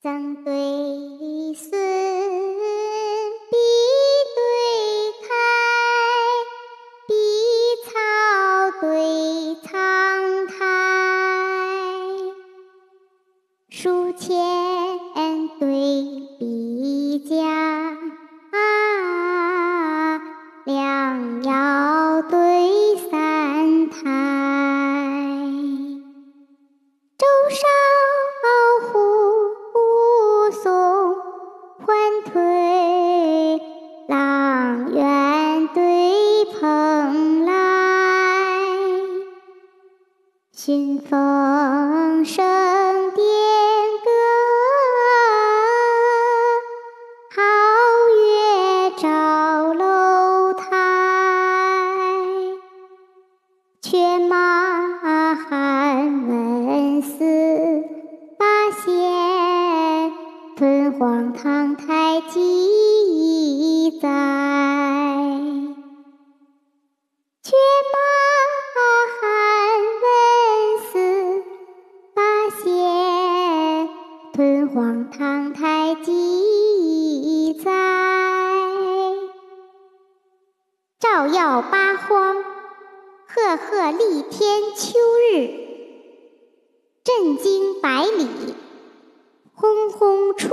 曾对孙，比对开，碧草对苍苔，书签对熏风声殿歌，皓月照楼台。却马汉文思八仙，敦煌唐太记黄唐太记载，照耀八荒，赫赫立天秋日，震惊百里。轰轰出。